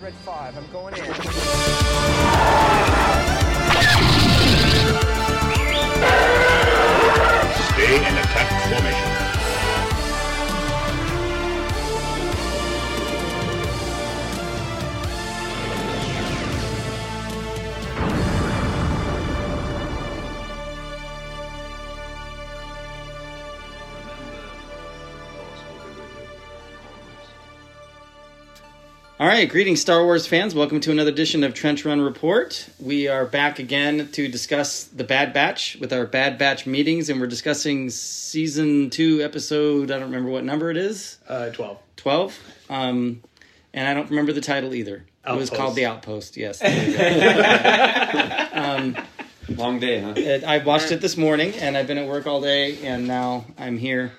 Red 5, I'm going in. Right, greetings, Star Wars fans. Welcome to another edition of Trench Run Report. We are back again to discuss the Bad Batch with our Bad Batch meetings, and we're discussing season two, episode. I don't remember what number it is. Uh, 12. Twelve. Um, and I don't remember the title either. It was called The Outpost. Yes. there you go. Long day, huh? It- I watched it this morning, and I've been at work all day, and now I'm here.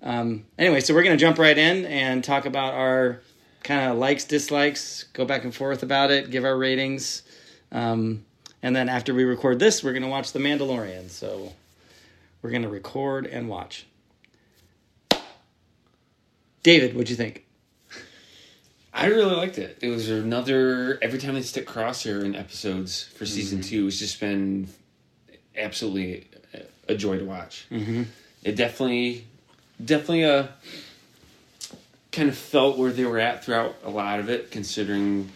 Um, anyway, so we're going to jump right in and talk about our kind of likes, dislikes, go back and forth about it, give our ratings. Um, and then after we record this, we're going to watch The Mandalorian. So we're going to record and watch. David, what'd you think? I really liked it. It was another every time they stick Crosshair in episodes for season two, it's just been absolutely a joy to watch. Mm-hmm. It definitely, definitely uh kind of felt where they were at throughout a lot of it, considering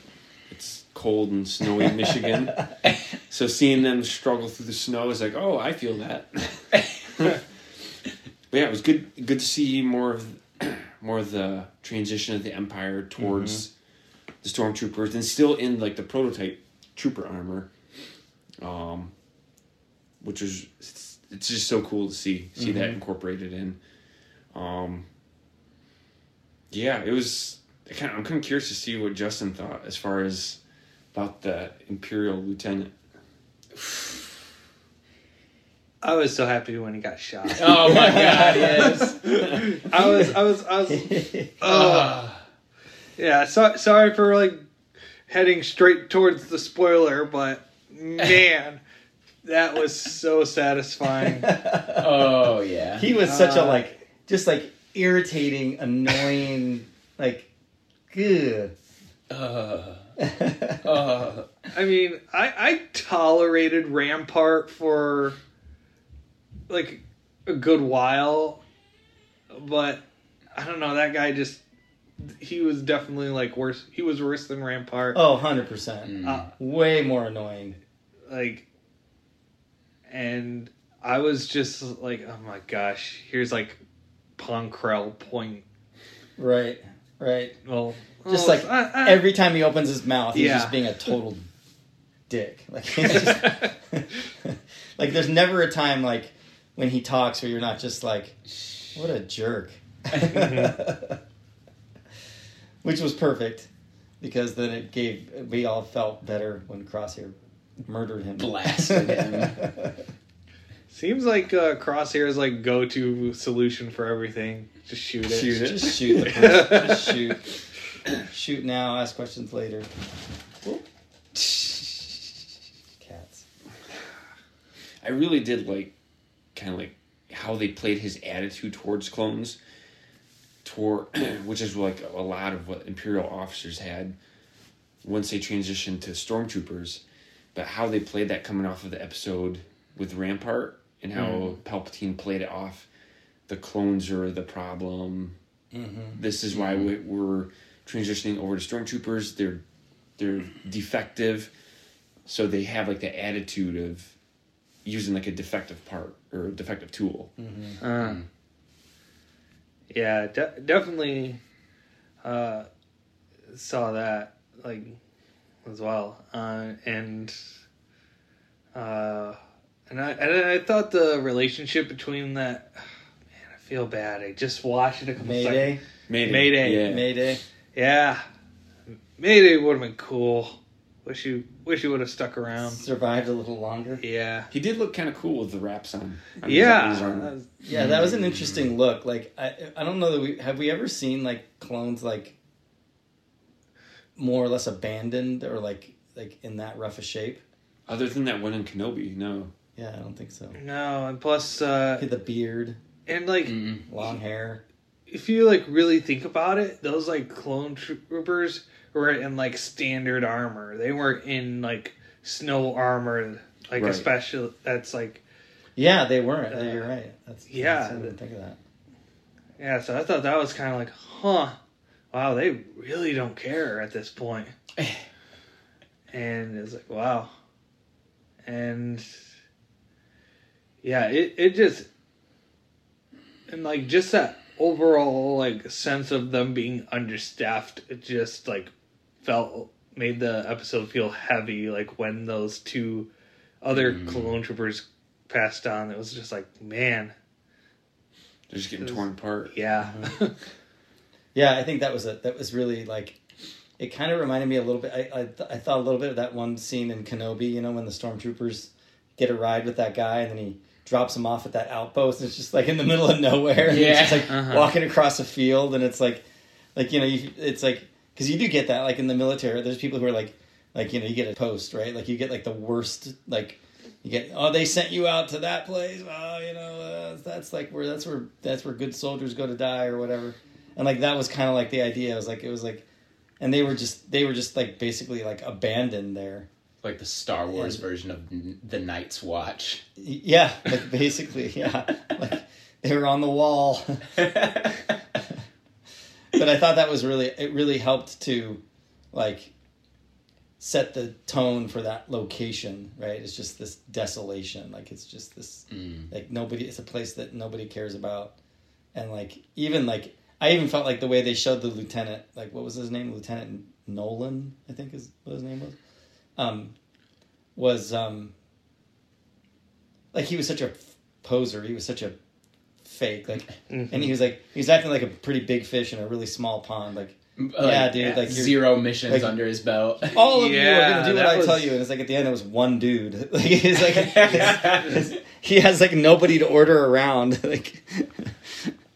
it's cold and snowy in Michigan. so seeing them struggle through the snow is like, oh, I feel that. but yeah, it was good. Good to see more of more of the transition of the Empire towards the stormtroopers, and still in like the prototype trooper armor, um, which is it's, it's just so cool to see see that incorporated in. Um, yeah, it was. I kind of, I'm kind of curious to see what Justin thought as far as about the Imperial lieutenant. I was so happy when he got shot. Oh my god! Yes. I was, I was, I was. Uh, yeah, so, sorry for like heading straight towards the spoiler, but man, that was so satisfying. oh yeah. He was such a Uh, like, just like irritating, annoying, like, good. Uh, uh, I mean, I, I tolerated Rampart for like a good while, but I don't know. That guy just he was definitely like worse. He was worse than Rampart. Oh, 100%. Uh, Way more annoying. like, and I was just like, oh my gosh, here's like Pong Krell point. Right, right. Well, Just oh, like I- I- every time he opens his mouth, he's Yeah. just being a total dick. Like, just- like there's never a time like when he talks where you're not just like, what a jerk. Mm-hmm. Which was perfect because then it gave we all felt better when Crosshair murdered him. Blasted him. Seems like uh, Crosshair's like go to solution for everything. Just shoot it. Shoot it. Just shoot the. Just shoot. Shoot now, ask questions later. Cats. I really did like kind of like how they played his attitude towards clones toward which is like a lot of what imperial officers had once they transitioned to stormtroopers but how they played that coming off of the episode with rampart and how palpatine played it off. The clones are the problem. This is why we, we're transitioning over to stormtroopers. They're they're defective. So they have like the attitude of using like a defective part or a defective tool. Uh, yeah, de- definitely uh, saw that like as well, uh, and uh, and I and I thought the relationship between that man, I feel bad. I just watched it a couple Mayday. seconds. Mayday. Mayday. Yeah. Mayday. Yeah, Mayday would have been cool. Wish you wish you would have stuck around. Survived a little longer. Yeah, He did look kind of cool with the wraps on. on his- yeah. on his. Uh, Yeah, that was an interesting look. Like I, I don't know that we have we ever seen like clones like more or less abandoned or like like in that rough a shape. Other than that one in Kenobi, no. Yeah, I don't think so. No, and plus, uh, the beard, and like long hair. if you like really think about it, those like clone troopers were in like standard armor. They weren't in like snow armor, like Right. especially that's like Yeah, they weren't. Uh, You're right. That's yeah. I didn't think of that. yeah. So I thought that was kind of like, huh, wow, they really don't care at this point. and it's like wow, and yeah, it it just and like just that overall like sense of them being understaffed it just like felt made the episode feel heavy like when those two other mm-hmm. clone troopers passed on it was just like man They're just getting torn apart. yeah uh-huh. Yeah, I think that was a that was really like it kind of reminded me a little bit. I I, th- I thought a little bit of that one scene in Kenobi. You know, when the stormtroopers get a ride with that guy, and then he drops him off at that outpost, and it's just like in the middle of nowhere. Yeah. just like Uh-huh. walking across a field, and it's like like you know, you, it's like because you do get that like in the military. There's people who are like like you know you get a post right, like you get like the worst like. You get oh they sent you out to that place well you know uh, that's like where that's where that's where good soldiers go to die or whatever and like that was kind of like the idea. It was like it was like, and they were just they were just like basically like abandoned there. Like the Star Wars And- version of the Night's Watch. Yeah, like basically, yeah, like they were on the wall. but I thought that was really it. Really helped to like set the tone for that location. Right, it's just this desolation. Like it's just this Mm. like nobody. It's a place that nobody cares about, and like even like I even felt like the way they showed the lieutenant. Like what was his name? Lieutenant Nolan, I think is what his name was. Um, was um like he was such a poser. He was such a fake. Like, and he was like he was acting like a pretty big fish in a really small pond. Like Yeah, dude, like, zero missions like- under his belt. all of you are gonna do what that I tell you, and it's like at the end it was one dude. Like he's like he has like nobody to order around. Like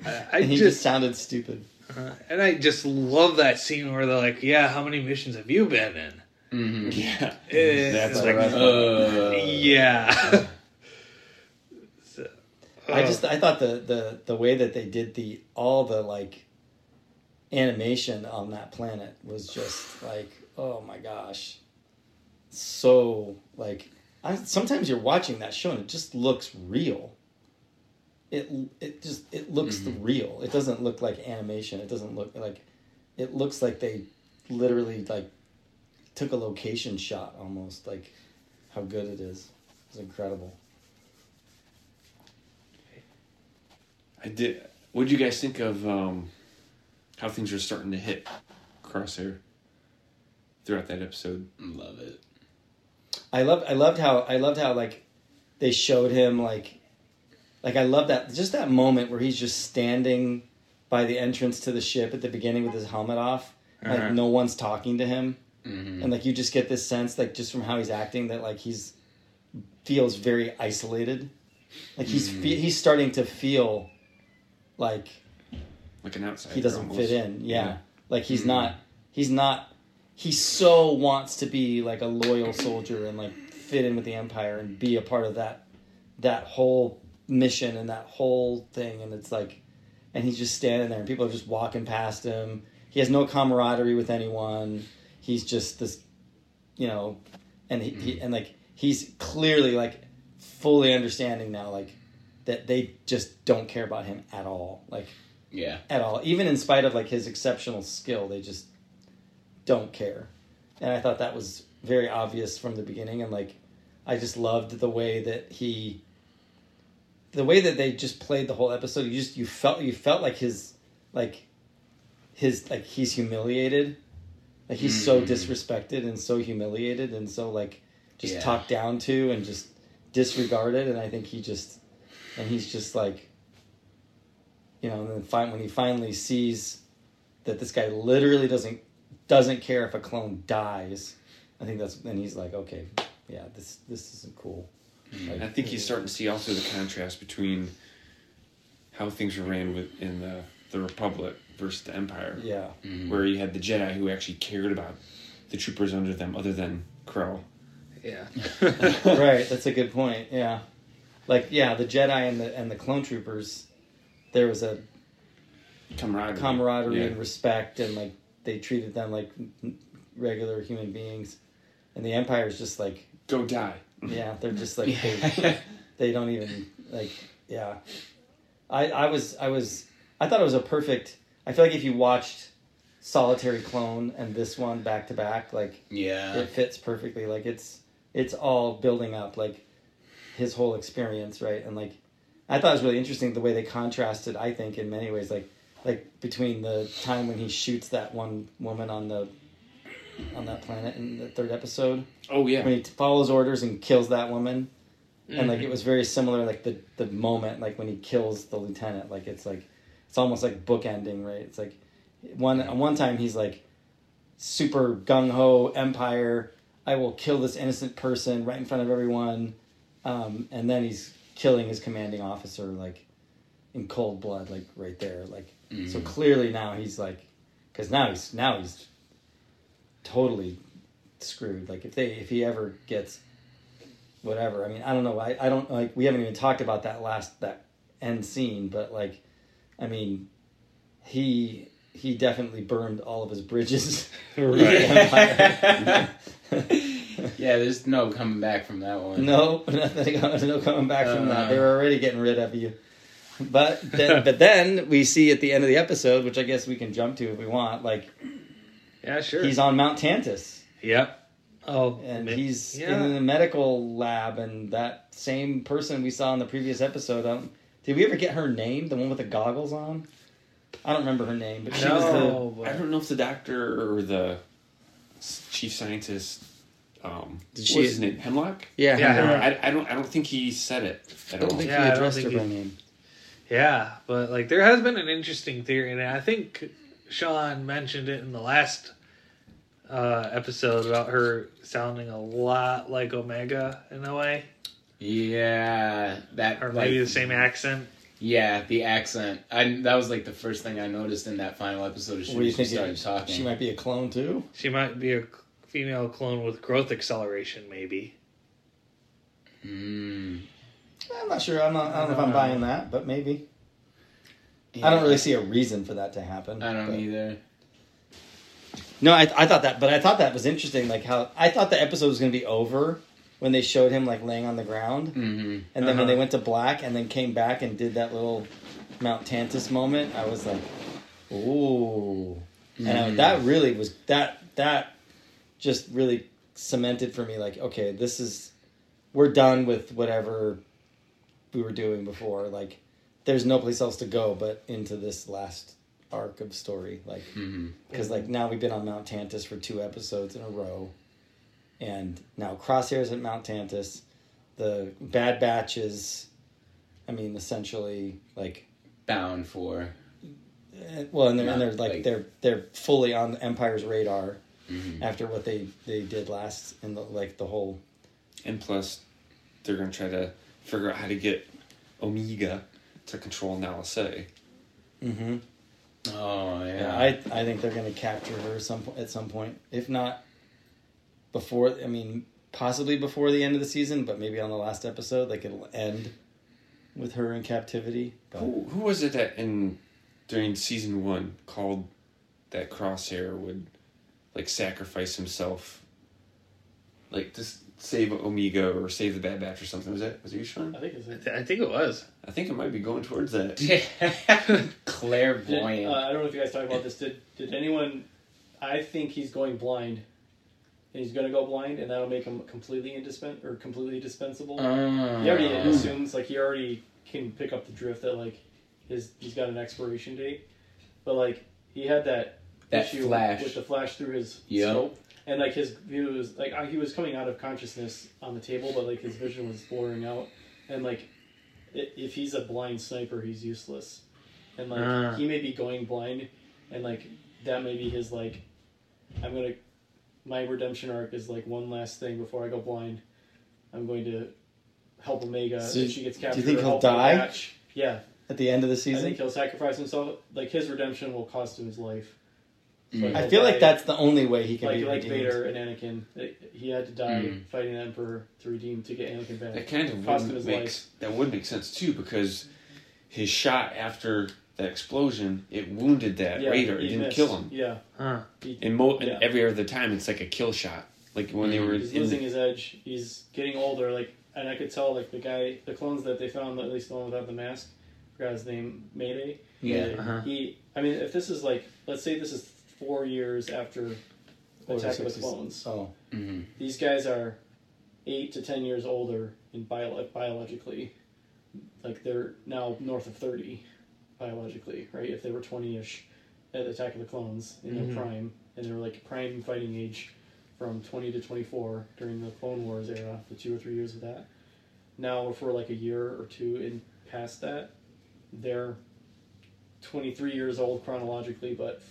I, I and he just, just sounded stupid. uh, and I just love that scene where they're like, "Yeah, how many missions have you been in?" Hmm Yeah. It's That's like, what I Uh, yeah. So, I uh, just I thought the the the way that they did the all the like animation on that planet was just like oh my gosh, so like I sometimes you're watching that show and it just looks real. It it just it looks real. It doesn't look like animation. It doesn't look like it looks like they literally like took a location shot almost like how good it is. It's incredible. I did. What did you guys think of um, how things were starting to hit Crosshair throughout that episode? love it. I loved I loved how I loved how like they showed him like like I love that just that moment where he's just standing by the entrance to the ship at the beginning with his helmet off. Like Uh-huh. no one's talking to him. Hmm And like you just get this sense like just from how he's acting that like he's feels very isolated. Like he's fe- he's starting to feel like Like an outsider. he doesn't almost. fit in. Yeah. Yeah. Like he's not he's not he so wants to be like a loyal soldier and like fit in with the empire and be a part of that that whole mission and that whole thing and it's like and he's just standing there and people are just walking past him. He has no camaraderie with anyone. He's just this you know and he, he mm-hmm. and like he's clearly like fully understanding now like that they just don't care about him at all. Like Yeah. at all. Even in spite of like his exceptional skill, they just don't care. And I thought that was very obvious from the beginning. And like, I just loved the way that he, the way that they just played the whole episode. You just you felt you felt like his, like, his like he's humiliated, like he's so Mm. disrespected and so humiliated and so like just Yeah. talked down to and just disregarded. And I think he just, and he's just like you know, and then fin- when he finally sees that this guy literally doesn't doesn't care if a clone dies, I think that's and he's like, okay, yeah, this this isn't cool. Like, I think he's starting to see also the contrast between how things were ran with in the the Republic versus the Empire, yeah, mm-hmm. where you had the Jedi who actually cared about the troopers under them, other than Crow. yeah. right. That's a good point. Yeah, like yeah, the Jedi and the and the clone troopers, there was a Camaraderie. camaraderie Yeah. and respect, and like they treated them like regular human beings, and the Empire is just like Go die. yeah, they're just like they, they don't even like yeah. I I was I was I thought it was a perfect. I feel like if you watched Solitary Clone and this one back to back, like yeah. it fits perfectly. Like it's it's all building up like his whole experience, right? And like I thought it was really interesting the way they contrasted. I think in many ways, like like between the time when he shoots that one woman on the on that planet in the third episode Oh yeah. when he follows orders and kills that woman and Mm-hmm. like it was very similar like the the moment like when he kills the lieutenant like it's like it's almost like bookending right? It's like one at one time he's like super gung-ho empire. I will kill this innocent person right in front of everyone. Um, and then he's killing his commanding officer like in cold blood like right there like so Mhm. clearly now he's like because now he's now he's totally screwed. Like if they if he ever gets whatever i mean i don't know i, I don't like we haven't even talked about that last that end scene but like i mean he he definitely burned all of his bridges yeah, there's no coming back from that one. no nothing there's no coming back from that Uh. they were already getting rid of you but then but then we see at the end of the episode which i guess we can jump to if we want like Yeah, sure. he's on mount tantiss Yep. Oh, and ma- he's yeah. in the medical lab and that same person we saw in the previous episode um, did we ever get her name the one with the goggles on i don't remember her name but she was the No, I don't know if the doctor or the chief scientist. Um, Did what she- was his name? Hemlock. yeah, Yeah, Hemlock. I, I don't. I don't think he said it I at don't all. think Yeah, he addressed think her he- by name yeah, but like there has been an interesting theory, and I think Sean mentioned it in the last uh, episode about her sounding a lot like Omega in a way, Yeah, that or like, maybe the same accent. Yeah, the accent. I that was like the first thing I noticed in that final episode. As what soon do you she think started it- talking, she might be a clone too She might be a female clone with growth acceleration, maybe. Mm, i'm not sure i'm not i don't know if i'm Uh, buying that but maybe yeah. i don't really see a reason for that to happen I don't but- either. No, I, I thought that, but I thought that was interesting. Like how I thought the episode was going to be over when they showed him like laying on the ground, hmm and then when Uh-huh. they went to black and then came back and did that little Mount Tantiss moment, I was like, ooh, and I, Mhm. that really was that that just really cemented for me. Like, okay, this is we're done with whatever we were doing before. Like, there's no place else to go but into this last arc of story. Like hmm because like now we've been on Mount Tantiss for two episodes in a row, and now Crosshairs at Mount Tantiss, the Bad Batch is, I mean, essentially like, Bound for. eh, well, and they're and they're like, like- they're they're fully on the Empire's radar Mhm. after what they they did last in the like the whole. And plus, they're gonna try to figure out how to get Omega to control Nala Se. Mm-hmm. Oh yeah. Yeah, I I think they're gonna capture her some at some point, if not before. I mean, possibly before the end of the season, but maybe on the last episode, like it'll end with her in captivity. But Who who was it that in during season one called that Crosshair would like sacrifice himself, like to save Omega or save the Bad Batch or something? Was that was it you, Sean? I think it's I, th- I think it was. I think it might be going towards that. Did, Clairvoyant. uh, I don't know if you guys talked about this. Did did anyone? I think he's going blind, and he's going to go blind, and that'll make him completely indispens or completely dispensable. Uh, he already assumes like he already can pick up the drift that like his he's got an expiration date, but like he had that, That issue flash. with the flash through his Yep. scope, and like his he was like uh, he was coming out of consciousness on the table, but like his vision was blurring out, and like if he's a blind sniper, he's useless, and like Ah. he may be going blind, and like that may be his like I'm gonna my redemption arc is like one last thing before I go blind. I'm going to help Omega So if she gets captured. do you think he'll die? Batch. Yeah, at the end of the season, I think he'll sacrifice himself. Like his redemption will cost him his life. Mm. I feel like that's the only way he can like be like redeemed. Vader and Anakin. It- He had to die Mm. fighting the Emperor to redeem to get Anakin back. That kind of Cost him would his make life. that would make sense too because his shot after that explosion, it wounded that Yeah, raider. It he didn't missed. kill him. Yeah, Huh. he, And, mo- Yeah. and every other time, it's like a kill shot. Like when they were he's in, losing his edge. He's getting older. Like, and I could tell like the guy, the clones that they found, at least the one without the mask, forgot his name, Mayday. Yeah. Uh-huh. He, I mean, if this is like, let's say this is four years after Four Attack of the Clones. Oh, Mhm. These guys are eight to ten years older in bio- biologically. Like they're now north of thirty biologically, right? If they were twenty-ish at Attack of the Clones in their Mhm. prime, and they were like prime fighting age from twenty to twenty-four during the Clone Wars era, the two or three years of that. Now, if we're like a year or two in past that, they're twenty-three years old chronologically, but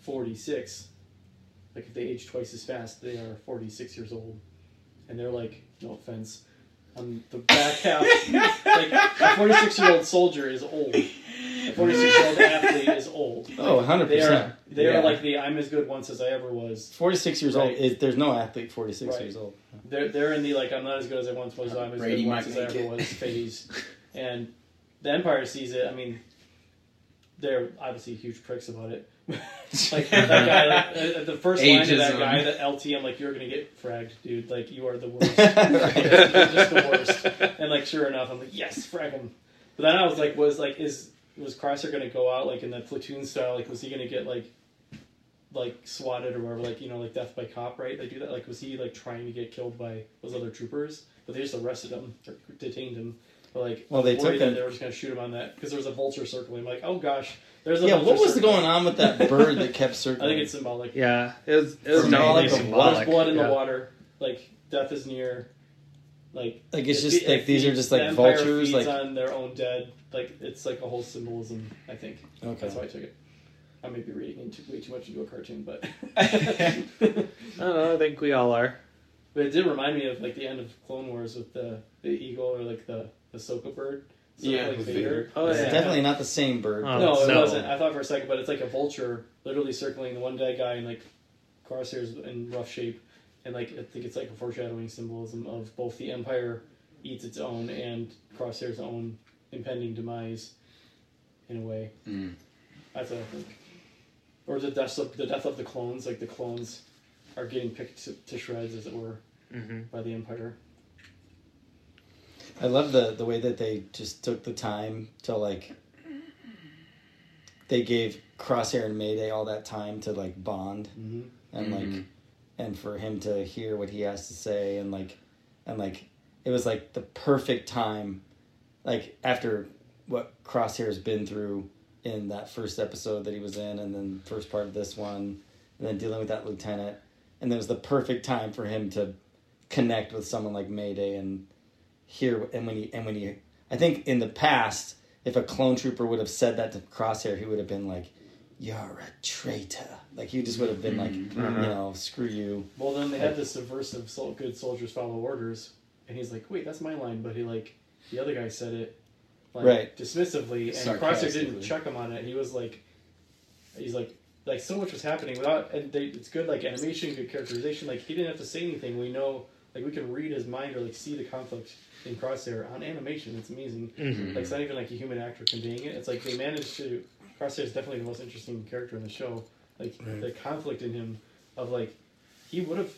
forty-six like if they age twice as fast, they are 46 years old, and they're like, no offense, on the back half, like a 46 year old soldier is old. A 46 year old athlete is old. oh, 100 They are percent. they Yeah. are like the I'm as good once as I ever was. 46 years old. Is, there's no athlete 46 Right. years old. They're they're in the like I'm not as good as I once was. I'm as Brady good once as I ever it. was phase, and the Empire sees it. I mean, they're obviously huge pricks about it. like that guy, like, uh, the first line of that guy, that LT, I'm like, you're gonna get fragged, dude. Like you are the worst. Just the worst. And like, sure enough, I'm like, yes, frag him. But then I was like, was like, is was Crosshair gonna go out like in that platoon style? Like, was he gonna get like, like swatted or whatever? Like you know, like death by cop, right? They do that. Like, was he like trying to get killed by those other troopers? But they just arrested him or detained him. But like, Well, they worried took that him- they were just gonna shoot him on that because there was a vulture circling. I'm like, oh gosh, there's a Yeah, vulture what was circling. going on with that bird that kept circling? I think it's symbolic. Yeah, it was. It was Symbolic definitely of what? symbolic. There's blood in yeah. the water. Like death is near. Like like it's it just fe- like it these are feeds- just the like Empire vultures. feeds Like on their own dead. Like it's like a whole symbolism. I think okay, that's why I took it. I may be reading into way too much into a cartoon, but I don't know. I think we all are. but it did remind me of like the end of Clone Wars with the the eagle or like the the Soka bird. So Yeah, like Vader. Vader. Oh, it's yeah. definitely not the same bird. Oh, No, it No. wasn't. I thought for a second, but it's like a vulture literally circling the one dead guy and like crosshairs in rough shape, and like I think it's like a foreshadowing symbolism of both the Empire eats its own and Crosshair's own impending demise, in a way. Mm. That's what I think. Or the death of the death of the clones, like the clones are getting picked to, to shreds, as it were, Mm-hmm. by the Empire. I love the the way that they just took the time to like. They gave Crosshair and Mayday all that time to like bond Mm-hmm. and like Mhm. And for him to hear what he has to say and like and like it was like the perfect time like after what crosshair's been through in that first episode that he was in and then first part of this one and then dealing with that lieutenant. And it was the perfect time for him to connect with someone like mayday and hear and when he and when he i think in the past if a clone trooper would have said that to crosshair he would have been like you're a traitor like he just would have been like Mhm. you know screw you Well, then they had the subversive sol- "good soldiers follow orders," and he's like, "Wait, that's my line," but he like the other guy said it like Right. dismissively, and Crosshair didn't check him on it. He was like, he's like, like so much was happening without, and they, it's good like animation, good characterization. Like he didn't have to say anything. We know, like we can read his mind or like see the conflict in Crosshair on animation. It's amazing. Mm-hmm. Like it's not even like a human actor conveying it. It's like they managed to. Crosshair is definitely the most interesting character in the show. Like Right. the conflict in him of like he would have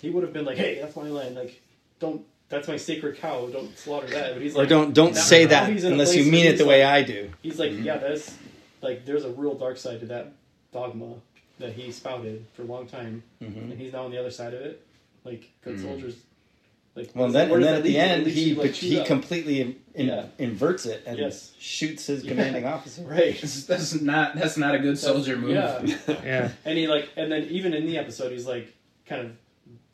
he would have been like, hey, that's my land. Like don't that's my sacred cow. Don't slaughter that. But he's like, or like don't don't say that he's in a unless you mean it the he's way I do. He's like, yeah, that's like there's a real dark side to that dogma that he spouted for a long time, hmm and he's now on the other side of it. Like good Mhm. soldiers. Like Well, then and then at the end It he like, he up. completely in, in- Yeah. inverts it and Yes. shoots his Yeah. commanding officer. right. That's, that's not that's not a good soldier move. Yeah. Yeah. And he like, and then even in the episode, he's like, kind of,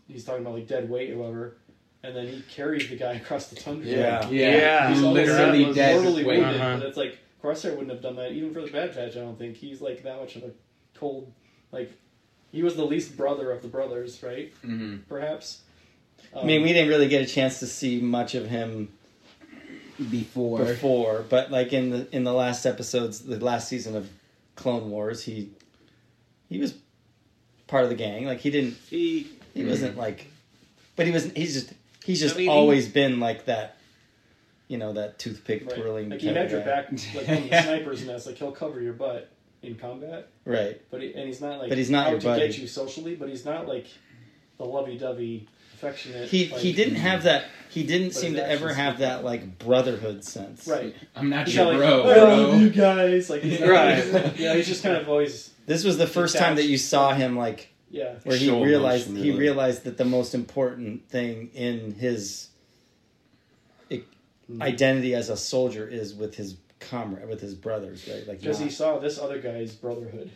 he's talking about like dead weight or whatever, and then he carries the guy across the tundra. Yeah. yeah, Yeah. He's He's literally was dead. mortally Wait, wounded, Uh-huh. but it's like Crosshair wouldn't have done that even for the Bad Batch. I don't think he's like that much of a cold, like, he was the least brother of the brothers, right? Mhm. Perhaps. I mean, Um, we didn't really get a chance to see much of him Before, before, but like in the in the last episodes, the last season of Clone Wars, he he was part of the gang. Like he didn't He, he wasn't like, but he was he's just he's just I mean, he- always been like that you know that toothpick Right. twirling. Like he had your back, like from the sniper's nest. Like he'll cover your butt in combat, right? but he, and he's not like But he's not out your to buddy. get you socially. But he's not like the lovey-dovey, affectionate. He like, he didn't have that. He didn't But seem to ever have that like brotherhood sense. right. I'm not He's your not like, bro, I love you guys. Like he's not- Right. yeah, he's just kind of always This was the first time that you saw him like yeah. where he Show realized emotion, he really. realized that the most important thing in his Mm-hmm. identity as a soldier is with his comrade with his brothers right like Because he saw this other guy's brotherhood,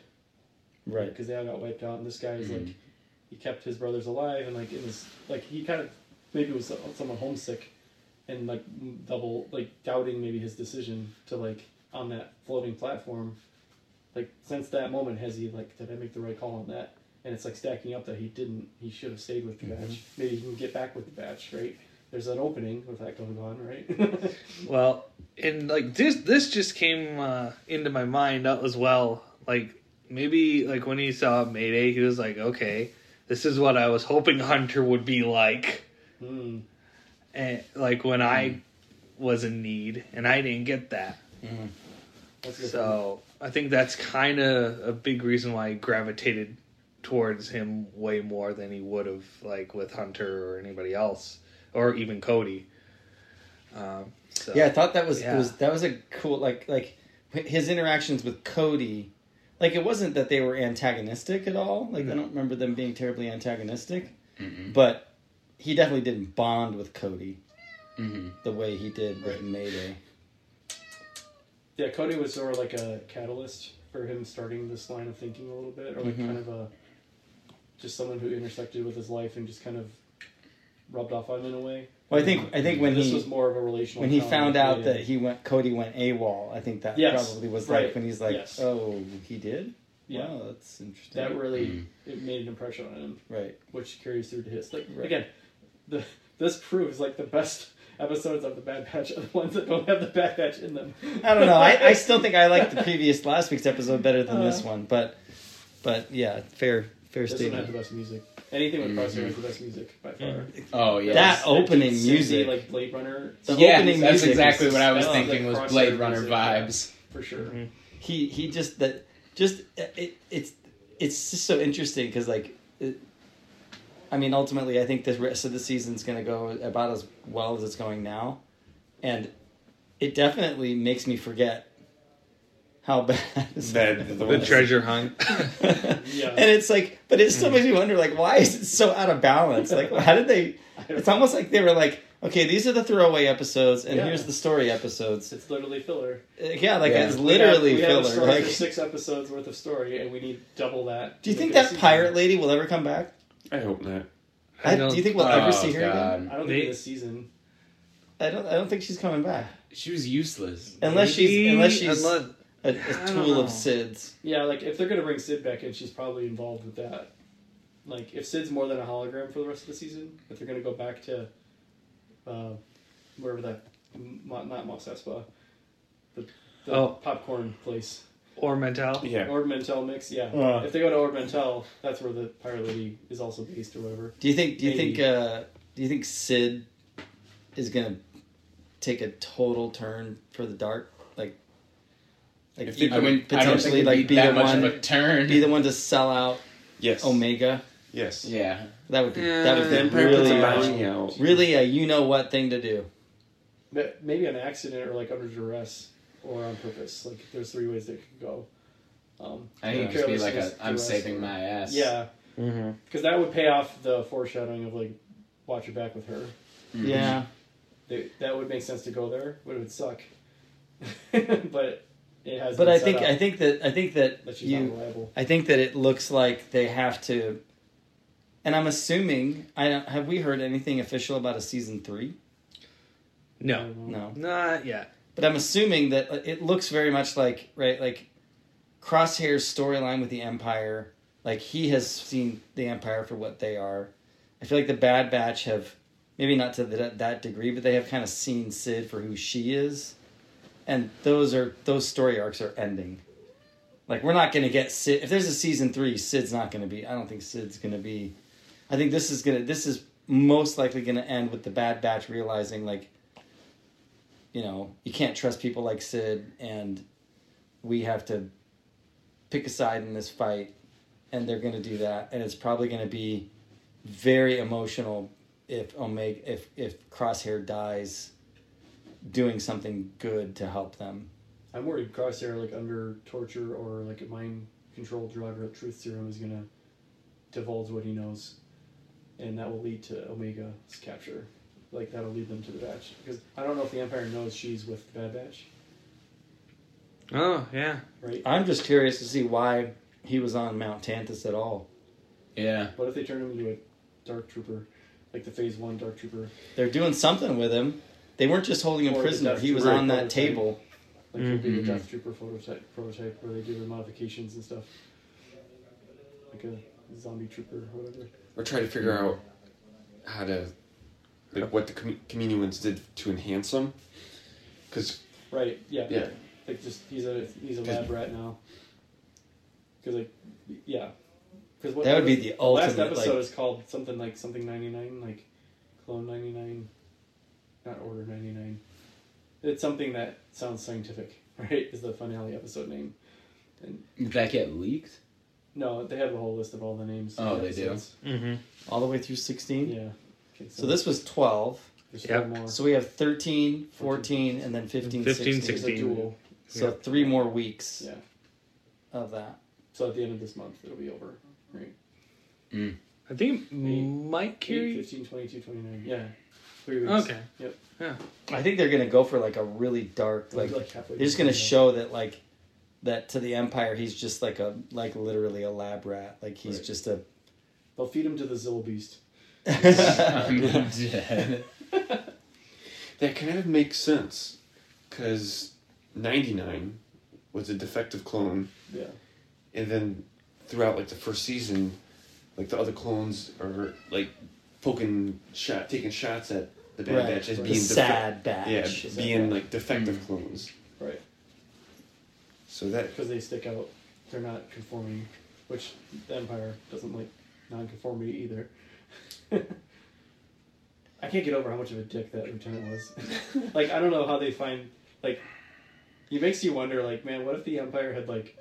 right Because they all got wiped out, and this guy is Mm-hmm. like, he kept his brothers alive, and like in his like he kind of maybe was someone homesick, and like double like doubting maybe his decision to like on that floating platform. Like since that moment, has he like did I make the right call on that? And it's like stacking up that he didn't. He should have stayed with the Mm-hmm. batch. Maybe he can get back with the batch, right? There's an opening with that going on, right? Well, and like this, this just came uh, into my mind as well. Like maybe like when he saw Mayday, he was like, "Okay, this is what I was hoping Hunter would be like." Hmm. And like when I was in need, and I didn't get that. That's a good point. So I think that's kind of a big reason why I gravitated towards him way more than he would have like with Hunter or anybody else, or even Cody. Um, so. yeah I thought that was Yeah. it was that was a cool like like his interactions with Cody like it wasn't that they were antagonistic at all. Like I don't remember them being terribly antagonistic. But he definitely didn't bond with Cody Mhm. the way he did with Mayday. Yeah, Cody was sort of like a catalyst for him starting this line of thinking a little bit, or like Mhm. kind of a just someone who intersected with his life and just kind of rubbed off on him in a way. well I think I think when this he was more of a relational. when he found out that he went Cody went AWOL, I think that Yes, probably was right, like when he's like, yes. "Oh, he did? Yeah. Wow, that's interesting." that really Mm. it made an impression on him, right. which carries through to his. Like Right. again, the this proves like the best episodes of the Bad Batch are the ones that don't have the Bad Batch in them. I don't know. I, I still think I like the previous last week's episode better than this Uh. one, but but yeah, fair fair This one had the best music. Anything with Crosshair has the best music by far. Mm-hmm. Oh yeah. That opening Synthie, music. like Blade Runner, The yeah, opening that's music exactly is- what I was that's thinking like was Blade Runner music, yeah. vibes. for sure. Mm-hmm. He he just that just it, it's it's just so interesting because like. It, I mean, ultimately, I think the rest of the season's going to go about as well as it's going now, and it definitely makes me forget how bad That the, the treasure hunt. Yeah. and it's like, but it still makes me wonder, like, why is it so out of balance? Like, how did they? It's almost like they were like, okay, these are the throwaway episodes, and Yeah. here's the story episodes. It's literally filler. Uh, Yeah, like Yeah. it's literally we have a filler. story Like, six episodes worth of story, and we need double that. do you think make it a that pirate lady will ever come back? I hope not. I, don't- do you think we'll oh, ever see her again? I don't think this season. I don't. I don't think she's coming back She was useless. unless she's unless she's unless- a, I a don't tool of Cid's. Yeah, like if they're gonna bring Cid back in, she's probably involved with that. Like if Cid's more than a hologram for the rest of the season, if they're gonna go back to, uh, wherever that, m- not Mos Espa, the, the Oh. popcorn place, or mental. Yeah. Ord Mantell mix. Yeah, Uh. if they go to Ord Mantell, that's where the pirate lady is also based or whatever. Do you think? Do you Maybe. think? Uh, do you think Cid is gonna take a total turn for the dark? Like, like If they you I could mean, I don't potentially like be be that the much one, of a turn. be the one to sell out Yes. Omega. Yes. yeah. That would be that would The be Empire a really, really a you know what thing to do. Maybe an accident or like under duress or on purpose. Like there's three ways that it could go. Um, I think it would be like a carelessness, I'm saving or- my ass. Yeah, Mm-hmm. because that would pay off the foreshadowing of like watch your back with her. Mhm. Yeah, They, that would make sense to go there, but it would suck. but it has. but been I think I think that I think that that she's you not. I think that it looks like they have to. And I'm assuming I don't, have we heard anything official about a season three? No, No. not yet. But I'm assuming that uh, it looks very much like right, like Crosshair's storyline with the Empire. Like he has seen the Empire for what they are. I feel like the Bad Batch have maybe not to that, that degree, but they have kind of seen Cid for who she is, and those are those story arcs are ending. Like we're not to get Cid. If there's a season three, Cid's not to be. I don't think Cid's to be. I think this is gonna. This is most likely to end with the Bad Batch realizing like you know, you can't trust people like Cid, and we have to pick a side in this fight, and they're to do that, and it's probably to be very emotional if Omega if if Crosshair dies doing something good to help them. I'm worried Crosshair, like under torture or like a mind control drug or a truth serum, is gonna divulge what he knows, and that will lead to Omega's capture. Like that'll lead them to the Batch because I don't know if the Empire knows she's with the Bad Batch, Oh yeah. right? I'm just curious to see why he was on Mount Tantiss at all. Yeah. What if they turn him into a Dark Trooper, like the Phase One Dark Trooper? They're doing something with him. They weren't just holding him prisoner. He was Trooper on that prototype. table. Like he'll be the. Mm-hmm. Death Trooper prototype, prototype where they do the modifications and stuff, like a zombie trooper or whatever. Or try to figure out how to, like, what the com- Kaminoans did to enhance them. Because, Right? Yeah. yeah, Like just he's a he's a lab rat now. Because like yeah, because what That would be what- the last episode like- is called something like something ninety nine like clone ninety nine, not order ninety nine. It's something that sounds scientific, right? Is the finale episode name? Did that get leaked? No, they have a whole list of all the names. Oh, of they do? episodes. Mm-hmm. All the way through 16. Yeah. Okay, So this was 12. there's Yep. more. So we have 13, 14, and then 15, 15, 16. There's a 16. duel. So Yeah. three more weeks Yeah. of that. So at the end of this month, it'll be over. Right. I think it might Eight, carry. 15, 22, 29. Yeah. Three weeks. Okay. Yep. Yeah. I think they're going to go for like a really dark, like, Like they're just going to the- show that, like, that to the Empire, he's just like a, like literally a lab rat. Like he's Right. just a. They'll feed him to the Zillo Beast. I'm dead. that kind of makes sense. Because 99 was a defective clone. Yeah. and then throughout like the first season, like the other clones are like poking shot, taking shots at the Bad Right. Batch as The being defe- sad batch. yeah, Sad being Batch. like defective clones. Right. So that Because they stick out. They're not conforming, which the Empire doesn't like non-conformity either. I can't get over how much of a dick that lieutenant was. like I don't know how they find like. It makes you wonder, like, man, what if the Empire had like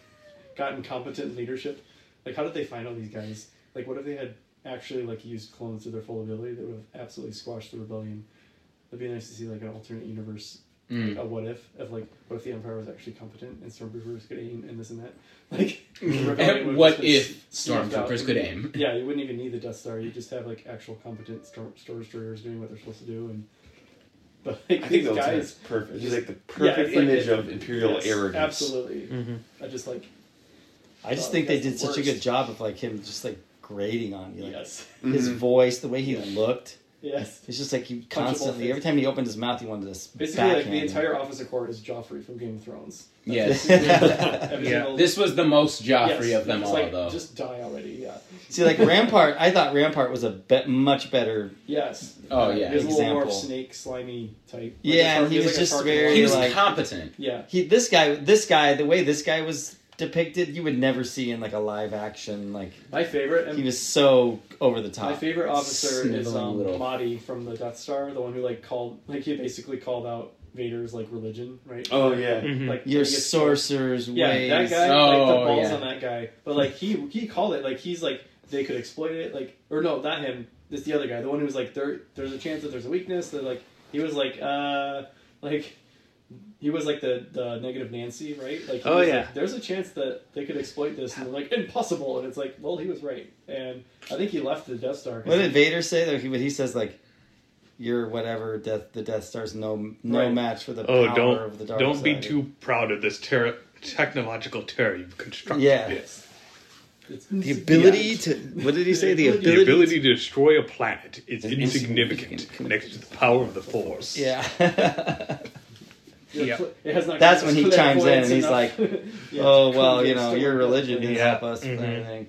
gotten competent leadership? Like, how did they find all these guys? Like, what if they had actually like used clones to their full ability? That would have absolutely squashed the rebellion. It'd be nice to see like an alternate universe Mm. a what if of like what if the Empire was actually competent and stormtroopers could aim and this and that. Like the what if stormtroopers could aim? Yeah, you wouldn't even need the Death Star. You just have like actual competent storm storm destroyers doing what they're supposed to do and but like I think these those guys guys perfect. He's like the perfect it's like image it- of imperial yes, arrogance. Absolutely. Mm-hmm. I just like I just think they did the such a good job of like him just like grating on you. Like, yes. His Mhm. voice, the way he looked. Yes. It's just like he Punchable constantly, face. every time he opened his mouth, he wanted to s- Basically like backhand the him. entire officer court is Joffrey from Game of Thrones. Yes. Every Yeah. This was the most Joffrey yes, of them it's all, like, though. Just die already, yeah. See, like Rampart, I thought Rampart was a be- much better. Yes. Oh, yeah. He was a little more Example. snake, slimy type. Like Yeah, tar- and he was like just very, he was like- competent. Yeah. He, this guy, this guy, the way this guy was depicted, you would never see in like a live action. Like My favorite. he was so over the top. My favorite officer is um, little- Motti from the Death Star, the one who like called, like he basically called out Vader's like religion, right? Oh yeah. Mhm. Like Your when he sorcerer's Yeah, ways. that guy. Oh, like the balls yeah. on that guy. But like he he called it like he's like they could exploit it. Like or no, not him. It's the other guy, the one who was like there. There's a chance that there's a weakness. That like he was like uh like. He was like the, the negative Nancy, right? Like, he Oh, was yeah. like, there's a chance that they could exploit this, and they're like, impossible. And it's like, well, he was right. And I think he left the Death Star. What did Vader say? Though he, he says like, "You're whatever. Death. The Death Star's no no Right. match for the Oh, power don't of the dark don't be too proud of this terror, technological terror you've constructed. Yeah. It's The ability to what did he say? The The The ability. ability to destroy a planet is Is insignificant insignificant. next to the power of the Force. yeah. Yeah. It has not That's when he chimes in and he's enough. like, oh well, you know, your religion didn't Yeah. help us with Mhm. anything.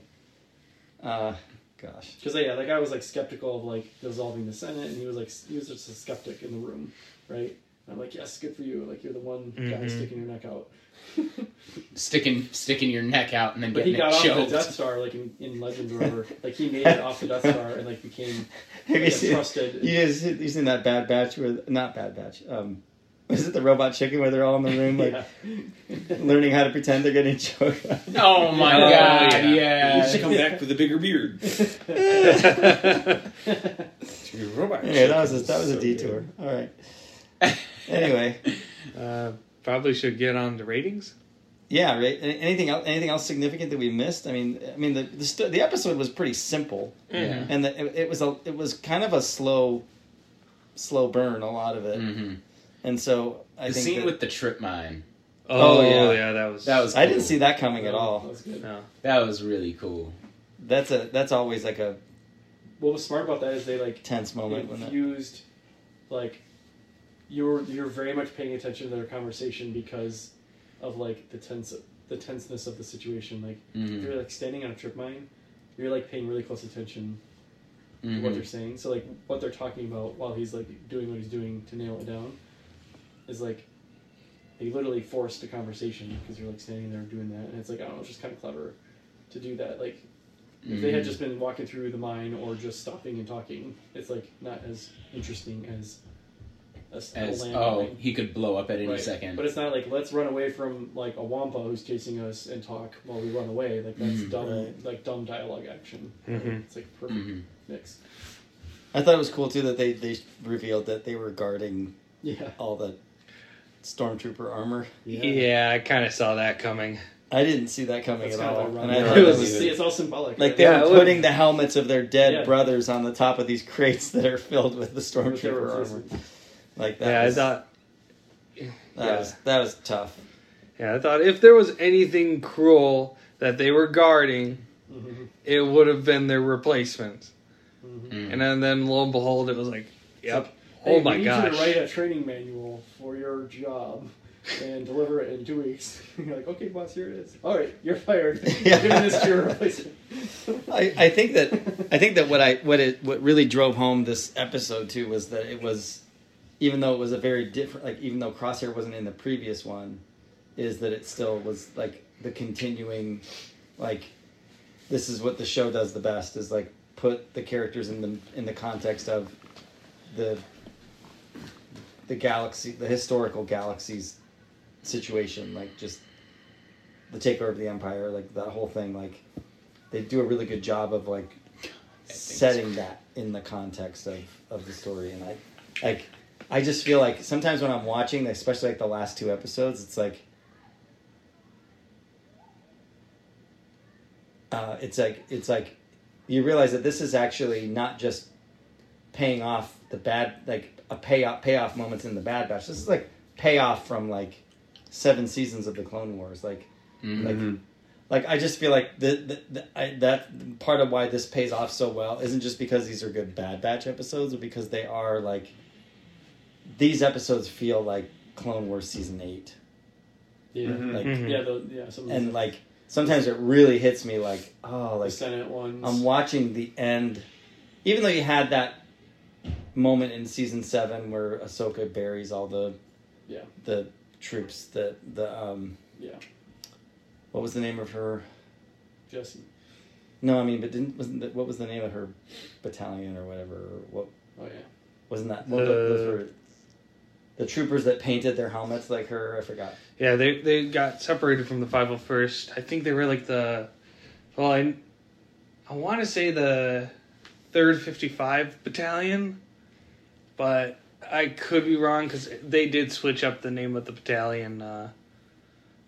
Uh, gosh. Because yeah, that guy was like skeptical of like dissolving the Senate, and he was like he was just a skeptic in the room, right? And I'm like, yes, good for you. Like you're the one guy Mhm. sticking your neck out. Sticking sticking your neck out and then But he got it off the. Death Star, like in, in Legends or whatever. like he made it off the Death Star and like became Have you like, a seen, trusted. you guys you seen that Bad Batch with not Bad Batch, um, Was it the robot chicken where they're all in the room like learning how to pretend they're getting choked? Oh my Oh, god, yeah. yeah. You should come back with a bigger beard. Your robot. yeah, that was a, that was a So detour. All right. Anyway, Uh, probably should get on the ratings. yeah. Right. a- Anything else? Anything else significant that we missed? I mean, I mean the the, st- the episode was pretty simple, Yeah. and the, it, it was a it was kind of a slow, slow burn. A lot of it, hmm and so I The think scene that- with the trip mine. Oh, Oh, yeah. yeah. that was That was I didn't see that coming at That all. was good. No. That was really cool. That's a that's always like a What was smart about that is they like tense moment when that. infused like you're you're very much paying attention to their conversation because of like the tense the tenseness of the situation. Like if Mhm. you're like standing on a trip mine, you're like paying really close attention to Mhm. what they're saying. So like what they're talking about while he's like doing what he's doing to nail it down is like they literally forced a conversation because you're like standing there doing that, and it's like I don't know, it's just kind of clever to do that. Like if they had just been walking through the mine or just stopping and talking, it's like not as interesting as a, s- a As land oh, mine. he could blow up at any Right. second. But it's not like let's run away from like a wampa who's chasing us and talk while we run away. Like that's Mhm. dumb, Right. like dumb dialogue action. Mhm. It's like perfect Mhm. mix. I thought it was cool too that they they revealed that they were guarding Yeah. all the stormtrooper armor. Yeah, I kind of saw that coming. I didn't see that coming That's at all. of And I thought It was- was- See, it's all symbolic. like right? they Yeah, were it putting the helmets of their dead Yeah. brothers on the top of these crates that are filled with the With stormtrooper armor. Like that yeah, was, I thought. that yeah. was that was tough. Yeah, I thought if there was anything cruel that they were guarding, Mhm. it would have been their replacements. Mhm. Mm. And then, then lo and behold, it was like, yep. Hey, oh we my need gosh. you to write a training manual for your job and deliver it in two weeks. you're like, okay, boss, here it is. All right, you're fired. Yeah. Giving this to your replacement. I, I think that I think that what I what it what really drove home this episode too was that it was even though it was a very different like even though Crosshair wasn't in the previous one, is that it still was like the continuing like this is what the show does the best is like put the characters in the in the context of the the galaxy the historical galaxies situation like just the takeover of the empire like that whole thing like they do a really good job of like setting that in the context of, of the story and i like i just feel like sometimes when i'm watching especially like the last two episodes it's like uh, it's like it's like you realize that this is actually not just paying off the bad like a payoff payoff moments in the bad batch this is like payoff from like seven seasons of the clone wars like Mhm. like like I just feel like the, the, the I, that part of why this pays off so well isn't just because these are good Bad Batch episodes, but because they are like these episodes feel like Clone Wars season eight, Yeah. Mhm. like Mhm. Yeah, the, yeah, some and like sometimes it really hits me like oh the like Senate ones. I'm watching the end, even though you had that moment in season seven where Ahsoka buries all the Yeah. the troops that the um Yeah. what was the name of her Jesse. No, I mean, but didn't wasn't the, what was the name of her battalion or whatever? Or what Oh yeah. wasn't that? What Uh, those were the troopers that painted their helmets like her. I forgot. Yeah, they they got separated from the 501st. I think they were like the well, I I want to say the 3rd 55 battalion, but I could be wrong cuz they did switch up the name of the battalion uh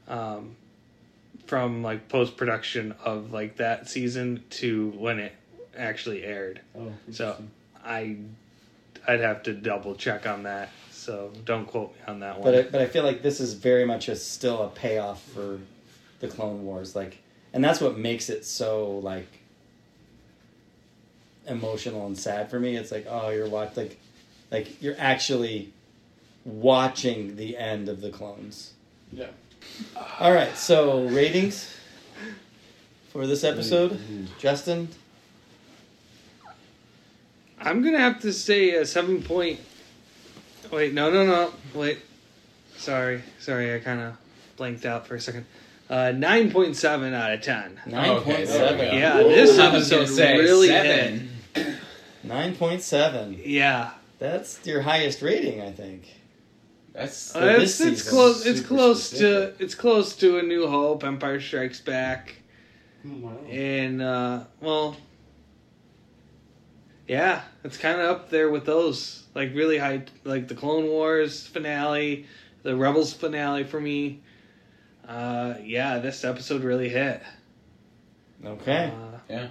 um from like post production of like that season to when it actually aired. Oh. So. I I'd have to double check on that. So don't quote me on that one. But I, but I feel like this is very much a still a payoff for the Clone Wars, like, and that's what makes it so like emotional and sad for me. It's like oh, you're watch like like you're actually watching the end of the clones. Yeah. All right, so ratings for this episode, Justin. I'm gonna have to say a seven point. Wait, no, no, no. Wait, sorry, sorry. I kind of blanked out for a second. Uh, nine point seven out of ten. Nine point seven. Okay, Yeah, this I was gonna episode say really seven. Nine point seven. Yeah, That's your highest rating, I think. That's For this it's, it's close. It's close specific. to. It's close to a New Hope. Empire Strikes Back, Wow. and uh, well, yeah, it's kind of up there with those. Like really high, like the Clone Wars finale, the Rebels finale for me. Uh, yeah, this episode really hit. Okay. Uh, yeah.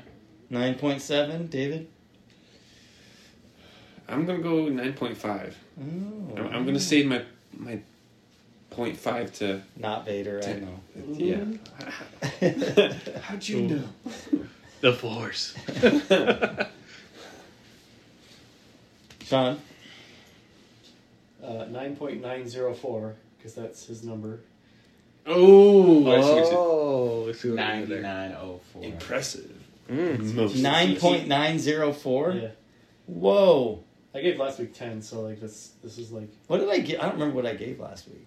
Nine point seven, David. I'm gonna go nine point five. Oh, I'm, I'm gonna save my my point five to not Vader. I Ten. know. yeah. How'd you know? the Force. Sean. Uh, 9.904, because that's his number. Oh, I see what you- oh, I see what we did there. nine oh four. impressive. Mm. Most Nine point nine zero four. Yeah. Whoa. I gave last week 10, so like this this is like What did I give? I don't remember what I gave last week.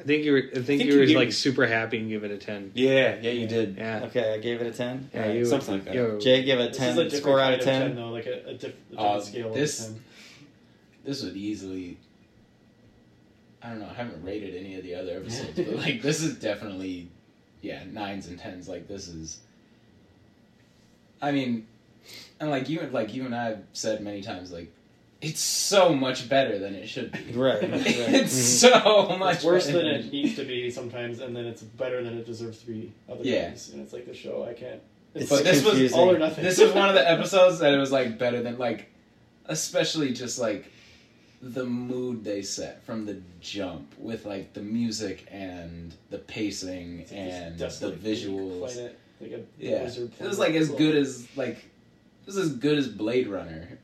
I think you were. I think, think you you were gave like me- super happy and give it a ten. Yeah, yeah, you did. Yeah. Okay, I gave it a ten. Yeah, Alright. you something like that. Yo, Jay give it a this ten. is a different Score out kind of of ten. 10 though, like a, a, diff, a different Uh, scale this- of 10. This would easily. I don't know. I haven't rated any of the other episodes, but like this is definitely, yeah, nines and tens. Like this is. I mean, and like you and like you and I have said many times, like it's so much better than it should be. Right. right. it's so much It's worse better than it needs to be sometimes, and then it's better than it deserves to be other Yeah. times. And it's like the show, I can't. It's But this was all or nothing. This was one of the episodes that it was like better than like, especially just like the mood they set from the jump with like the music and the pacing It's like this and the desolate visuals. planet, like a Yeah, it was like as good as like it was as good as Blade Runner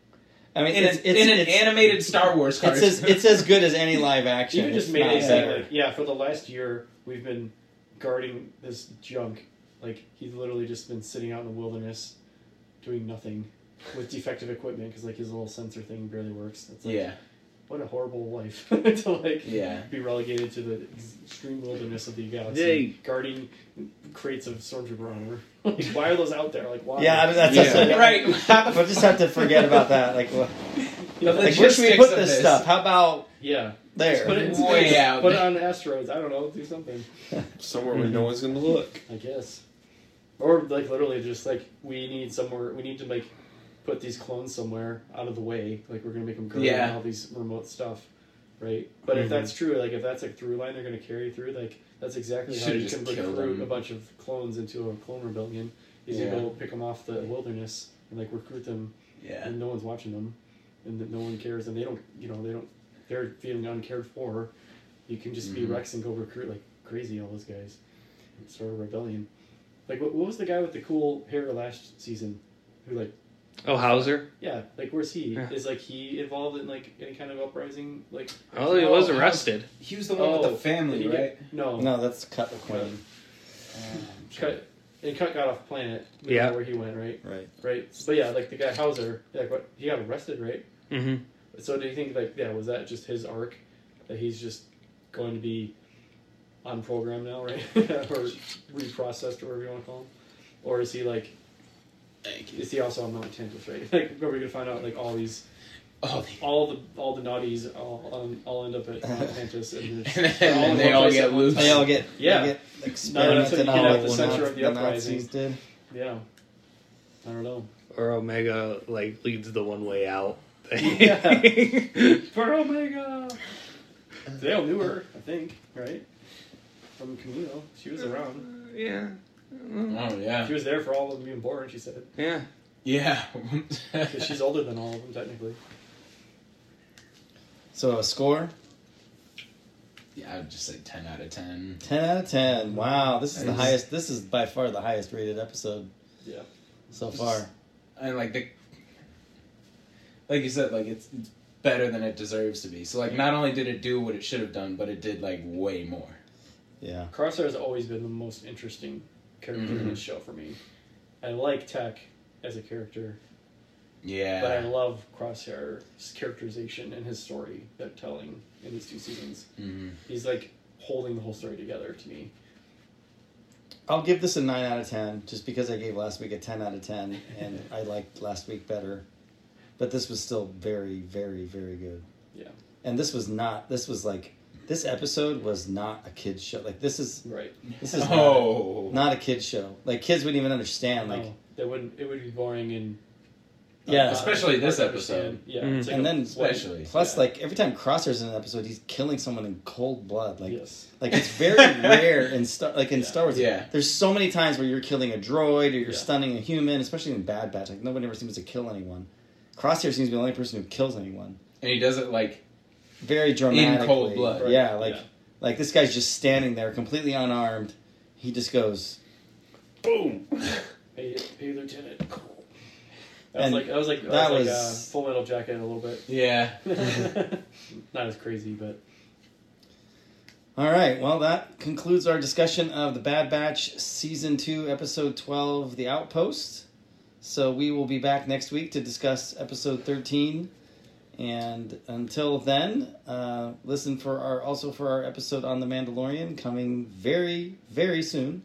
I mean, in, it's, an, it's, in an it's, animated Star Wars It's cartoon. as it's as good as any live action. Even just made not it seem like yeah, for the last year we've been guarding this junk. Like he's literally just been sitting out in the wilderness, doing nothing, with defective equipment because like his little sensor thing barely works. It's like, yeah, what a horrible life to like Yeah. be relegated to the extreme wilderness of the galaxy, Yay. guarding crates of stormtrooper armor. like, why are those out there? Like why? Yeah, I- that's, Yeah. that's right. We'll just have to forget about that. Like, well, The like where should we put of this stuff? How about yeah. there? Just put it in Way out Put it on asteroids. I don't know. Do something. Somewhere where no mm-hmm. one's gonna look. I guess. Or like literally just like we need somewhere we need to like put these clones somewhere out of the way. Like we're gonna make them go Yeah. and all these remote stuff, right? But if that's true, like if that's a through line they're gonna carry through, like that's exactly how you can recruit a bunch of clones into a clone rebellion. Is Yeah. you go pick them off the wilderness and like recruit them, Yeah, and no one's watching them, and that no one cares, and they don't, you know, they don't, they're feeling uncared for. You can just be Mhm. Rex and go recruit like crazy all those guys, and start a rebellion. Like what, what was the guy with the cool hair last season, who like Oh, Howzer. yeah like where's he? Yeah. Is like he involved in like any kind of uprising? Like Oh, he was Oh, arrested. he was the one Oh, with the family, right? get- no, No, that's Cut Lawquane. Um, cut. And cut got off planet. Yeah. where he went, right? Right. Right. But yeah, like the guy Howzer, like what he got arrested, right? Mm-hmm. So do you think like yeah, was that just his arc that he's just going to be on program now, right? or reprocessed or whatever you want to call him? Or is he like Thank you. is he also on Mount Tantiss, right? Like are we gonna find out like all these Oh, they- all the all the naughties all um, all end up at Mount Tantiss and, it's- and they're then they all get at loose. They all get Yeah. They get experimented what you on get at like the the center of the the uprising. Nazis did. Yeah. I don't know. Or Omega like leads the one way out. Yeah. For Omega. They all knew her, I think, right? From Kamino. She was around. yeah. Mm, oh yeah, She was there for all of them being born, she said. Yeah. Yeah. she's older than all of them, technically. So a score yeah, I would just say ten out of ten. ten out of ten. Wow, this is the Nice. highest. This is by far the highest rated episode Yeah. so far. and like the like you said like it's, it's better than it deserves to be so like not only did it do what it should have done but it did like way more Yeah. Crosshair has always been the most interesting character in Mhm. this show for me. I like Tech as a character, yeah but I love Crosshair's characterization and his story that telling in these two seasons. Mhm. He's like holding the whole story together to me. I'll give this a nine out of ten, just because I gave last week a ten out of ten, and I liked last week better. But this was still very, very, very good. Yeah. And this was not. This was like this episode was not a kids show. Like this is Right. this is Oh. not, not a kids show. Like kids wouldn't even understand. Like no, that would it would be boring and Yeah. Especially this hard to understand. episode. Yeah, Mm. it's like and then Especially. plus yeah. like every time Crosshair's in an episode, he's killing someone in cold blood. Like yes, like it's very rare in Star like in Yeah. Star Wars. Yeah. There's so many times where you're killing a droid or you're Yeah. stunning a human, especially in Bad Batch. Like nobody ever seems to kill anyone. Crosshair seems to be the only person who kills anyone. and he does it like Very dramatically. cold blood. Right. Yeah, like Yeah. like this guy's just standing there completely unarmed. He just goes Boom. hey, hey, Lieutenant. That And was like that was like that, that was, like uh, Full Metal Jacket a little bit. yeah. Not as crazy, but All right, well, that concludes our discussion of the Bad Batch Season 2, Episode 12, The Outpost. So we will be back next week to discuss Episode 13. And until then, uh, listen for our also for our episode on The Mandalorian coming very, very soon.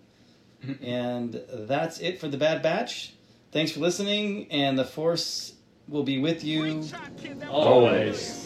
and that's it for the Bad Batch. Thanks for listening, and the Force will be with you always.